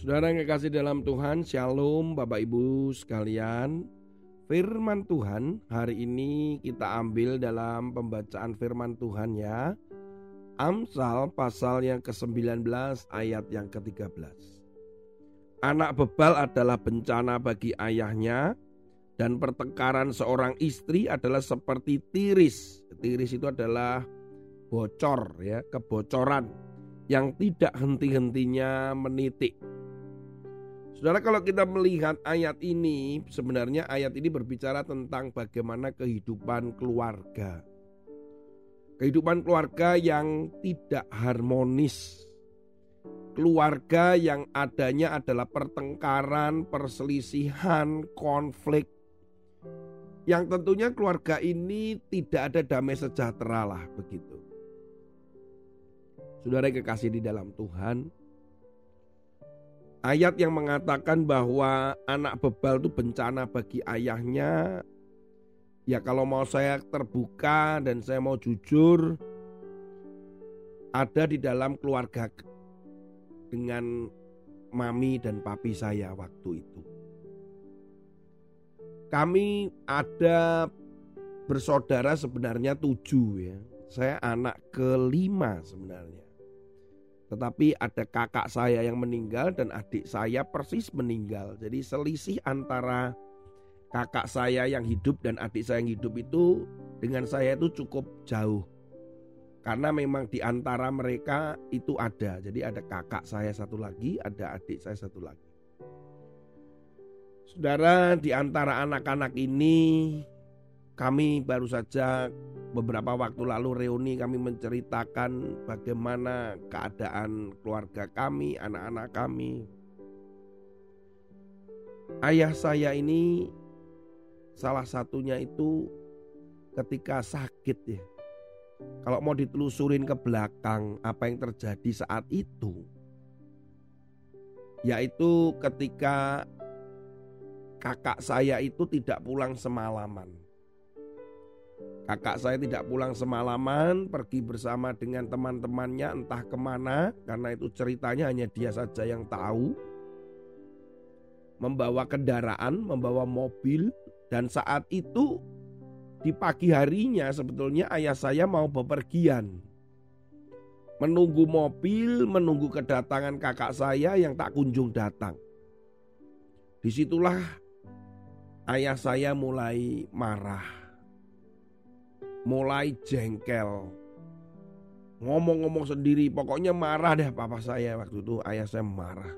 Saudara yang kekasih dalam Tuhan, Shalom Bapak Ibu sekalian. Firman Tuhan hari ini kita ambil dalam pembacaan firman Tuhan ya. Amsal pasal yang ke-19 ayat yang ke-13. Anak bebal adalah bencana bagi ayahnya dan pertengkaran seorang istri adalah seperti tiris. Tiris itu adalah bocor ya, kebocoran yang tidak henti-hentinya menitik. Saudara kalau kita melihat ayat ini sebenarnya ayat ini berbicara tentang bagaimana kehidupan keluarga. Kehidupan keluarga yang tidak harmonis keluarga yang adanya adalah pertengkaran, perselisihan, konflik. Yang tentunya keluarga ini tidak ada damai sejahtera lah begitu. Saudara yang kekasih di dalam Tuhan, ayat yang mengatakan bahwa anak bebal itu bencana bagi ayahnya, ya kalau mau saya terbuka dan saya mau jujur, ada di dalam keluarga dengan mami dan papi saya waktu itu. Kami ada bersaudara sebenarnya tujuh ya. Saya anak kelima sebenarnya. Tetapi ada kakak saya yang meninggal dan adik saya persis meninggal. Jadi selisih antara kakak saya yang hidup dan adik saya yang hidup itu dengan saya itu cukup jauh. Karena memang di antara mereka itu ada. Jadi ada kakak saya satu lagi, ada adik saya satu lagi. Saudara, di antara anak-anak ini kami baru saja beberapa waktu lalu reuni kami menceritakan bagaimana keadaan keluarga kami, anak-anak kami. Ayah saya ini salah satunya itu ketika sakit ya kalau mau ditelusurin ke belakang apa yang terjadi saat itu yaitu ketika kakak saya itu tidak pulang semalaman. Kakak saya tidak pulang semalaman, pergi bersama dengan teman-temannya entah ke mana, karena itu ceritanya hanya dia saja yang tahu. Membawa kendaraan, membawa mobil, dan saat itu di pagi harinya sebetulnya ayah saya mau bepergian. Menunggu mobil, menunggu kedatangan kakak saya yang tak kunjung datang. Di situlah ayah saya mulai marah. Mulai jengkel. Ngomong-ngomong sendiri, pokoknya marah deh papa saya waktu itu ayah saya marah.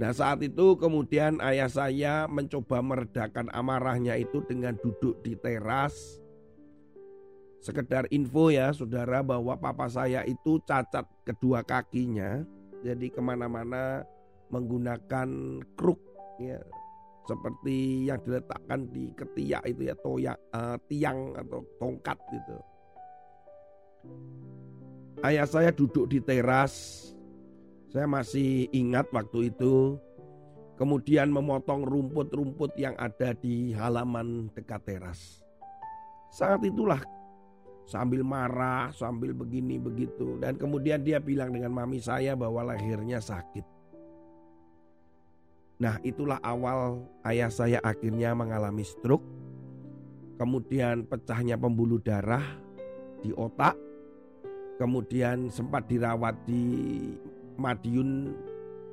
Nah saat itu kemudian ayah saya mencoba meredakan amarahnya itu dengan duduk di teras. Sekedar info ya saudara bahwa papa saya itu cacat kedua kakinya. Jadi ke mana-mana menggunakan kruk ya seperti yang diletakkan di ketiak itu ya toyak uh, tiang atau tongkat gitu. Ayah saya duduk di teras saya masih ingat waktu itu kemudian memotong rumput-rumput yang ada di halaman dekat teras. Saat itulah sambil marah, sambil begini begitu dan kemudian dia bilang dengan mami saya bahwa lahirnya sakit. Nah, itulah awal ayah saya akhirnya mengalami stroke. Kemudian pecahnya pembuluh darah di otak. Kemudian sempat dirawat di Madiun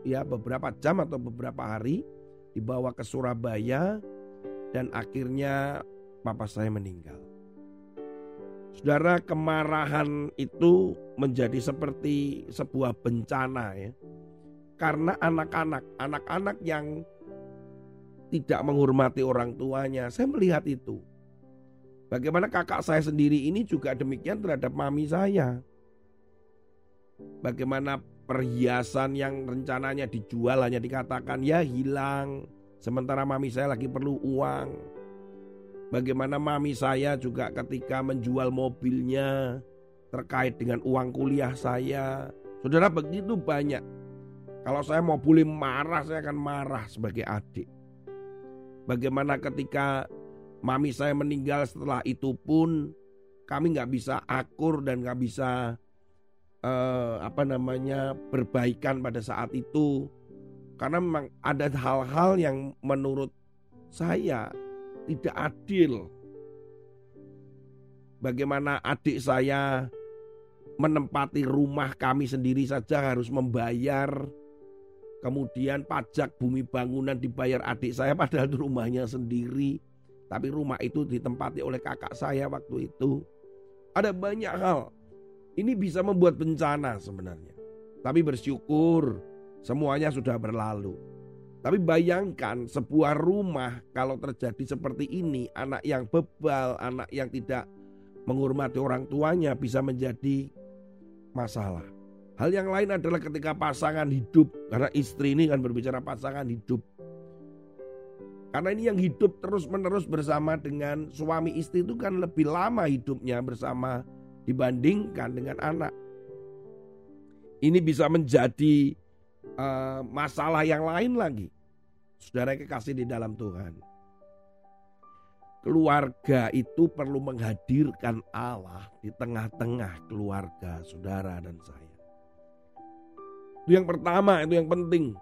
ya beberapa jam atau beberapa hari dibawa ke Surabaya dan akhirnya papa saya meninggal. Saudara kemarahan itu menjadi seperti sebuah bencana ya. Karena anak-anak, anak-anak yang tidak menghormati orang tuanya, saya melihat itu. Bagaimana kakak saya sendiri ini juga demikian terhadap mami saya. Bagaimana perhiasan yang rencananya dijual hanya dikatakan ya hilang. Sementara mami saya lagi perlu uang. Bagaimana mami saya juga ketika menjual mobilnya terkait dengan uang kuliah saya. Saudara begitu banyak. Kalau saya mau boleh marah saya akan marah sebagai adik. Bagaimana ketika mami saya meninggal setelah itu pun kami nggak bisa akur dan nggak bisa eh, apa namanya berbaikan pada saat itu karena memang ada hal-hal yang menurut saya tidak adil. Bagaimana adik saya menempati rumah kami sendiri saja harus membayar kemudian pajak bumi bangunan dibayar adik saya padahal itu rumahnya sendiri. Tapi rumah itu ditempati oleh kakak saya waktu itu. Ada banyak hal. Ini bisa membuat bencana sebenarnya. Tapi bersyukur semuanya sudah berlalu. Tapi bayangkan sebuah rumah kalau terjadi seperti ini anak yang bebal anak yang tidak menghormati orang tuanya bisa menjadi masalah. Hal yang lain adalah ketika pasangan hidup, karena istri ini kan berbicara pasangan hidup. Karena ini yang hidup terus-menerus bersama dengan suami istri itu kan lebih lama hidupnya bersama dibandingkan dengan anak. Ini bisa menjadi uh, masalah yang lain lagi. Saudara kekasih di dalam Tuhan keluarga itu perlu menghadirkan Allah di tengah-tengah keluarga saudara dan saya. Itu yang pertama, itu yang penting.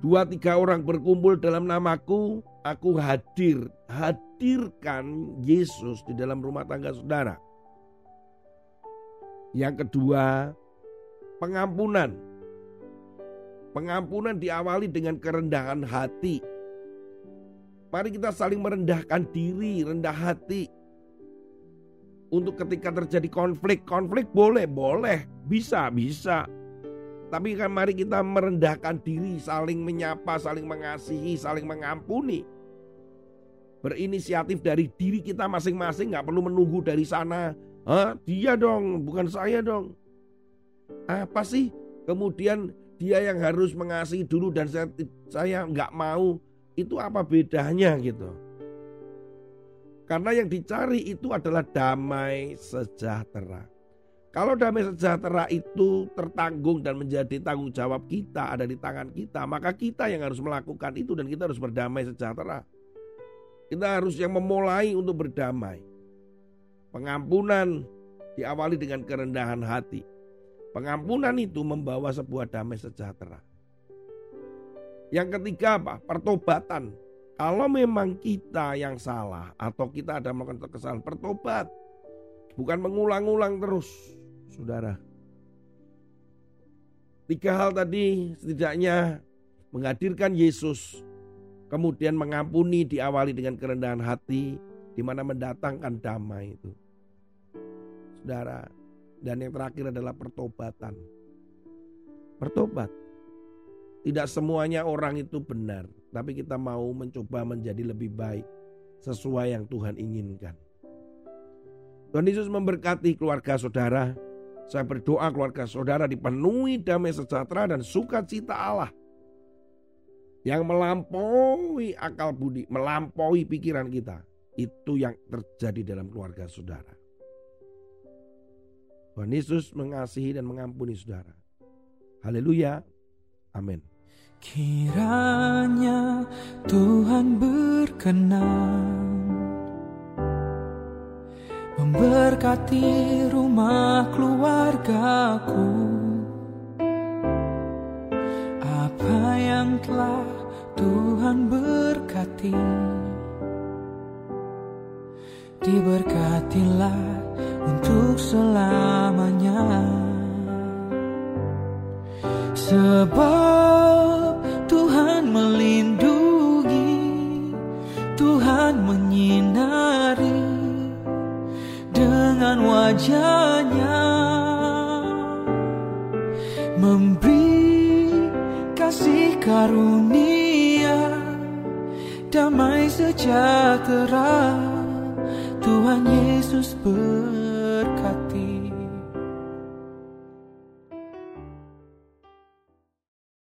Dua tiga orang berkumpul dalam namaku, aku hadir. Hadirkan Yesus di dalam rumah tangga saudara. Yang kedua, pengampunan. Pengampunan diawali dengan kerendahan hati Mari kita saling merendahkan diri, rendah hati. Untuk ketika terjadi konflik, konflik boleh, boleh, bisa, bisa. Tapi kan mari kita merendahkan diri, saling menyapa, saling mengasihi, saling mengampuni. Berinisiatif dari diri kita masing-masing, nggak perlu menunggu dari sana. Hah, dia dong, bukan saya dong. Apa sih? Kemudian dia yang harus mengasihi dulu dan saya saya nggak mau itu apa bedanya gitu. Karena yang dicari itu adalah damai sejahtera. Kalau damai sejahtera itu tertanggung dan menjadi tanggung jawab kita ada di tangan kita, maka kita yang harus melakukan itu dan kita harus berdamai sejahtera. Kita harus yang memulai untuk berdamai. Pengampunan diawali dengan kerendahan hati. Pengampunan itu membawa sebuah damai sejahtera. Yang ketiga apa? Pertobatan. Kalau memang kita yang salah atau kita ada melakukan kesalahan, pertobat. Bukan mengulang-ulang terus, saudara. Tiga hal tadi setidaknya menghadirkan Yesus, kemudian mengampuni diawali dengan kerendahan hati, di mana mendatangkan damai itu. Saudara, dan yang terakhir adalah pertobatan. Pertobat. Tidak semuanya orang itu benar, tapi kita mau mencoba menjadi lebih baik sesuai yang Tuhan inginkan. Tuhan Yesus memberkati keluarga saudara. Saya berdoa keluarga saudara dipenuhi damai sejahtera dan sukacita Allah yang melampaui akal budi, melampaui pikiran kita. Itu yang terjadi dalam keluarga saudara. Tuhan Yesus mengasihi dan mengampuni saudara. Haleluya. Amin. Kiranya Tuhan berkenan Memberkati rumah keluargaku. Apa yang telah Tuhan berkati? Diberkatilah untuk selamanya. Sebab wajahnya. Memberi kasih karunia Damai sejahtera. Tuhan Yesus ber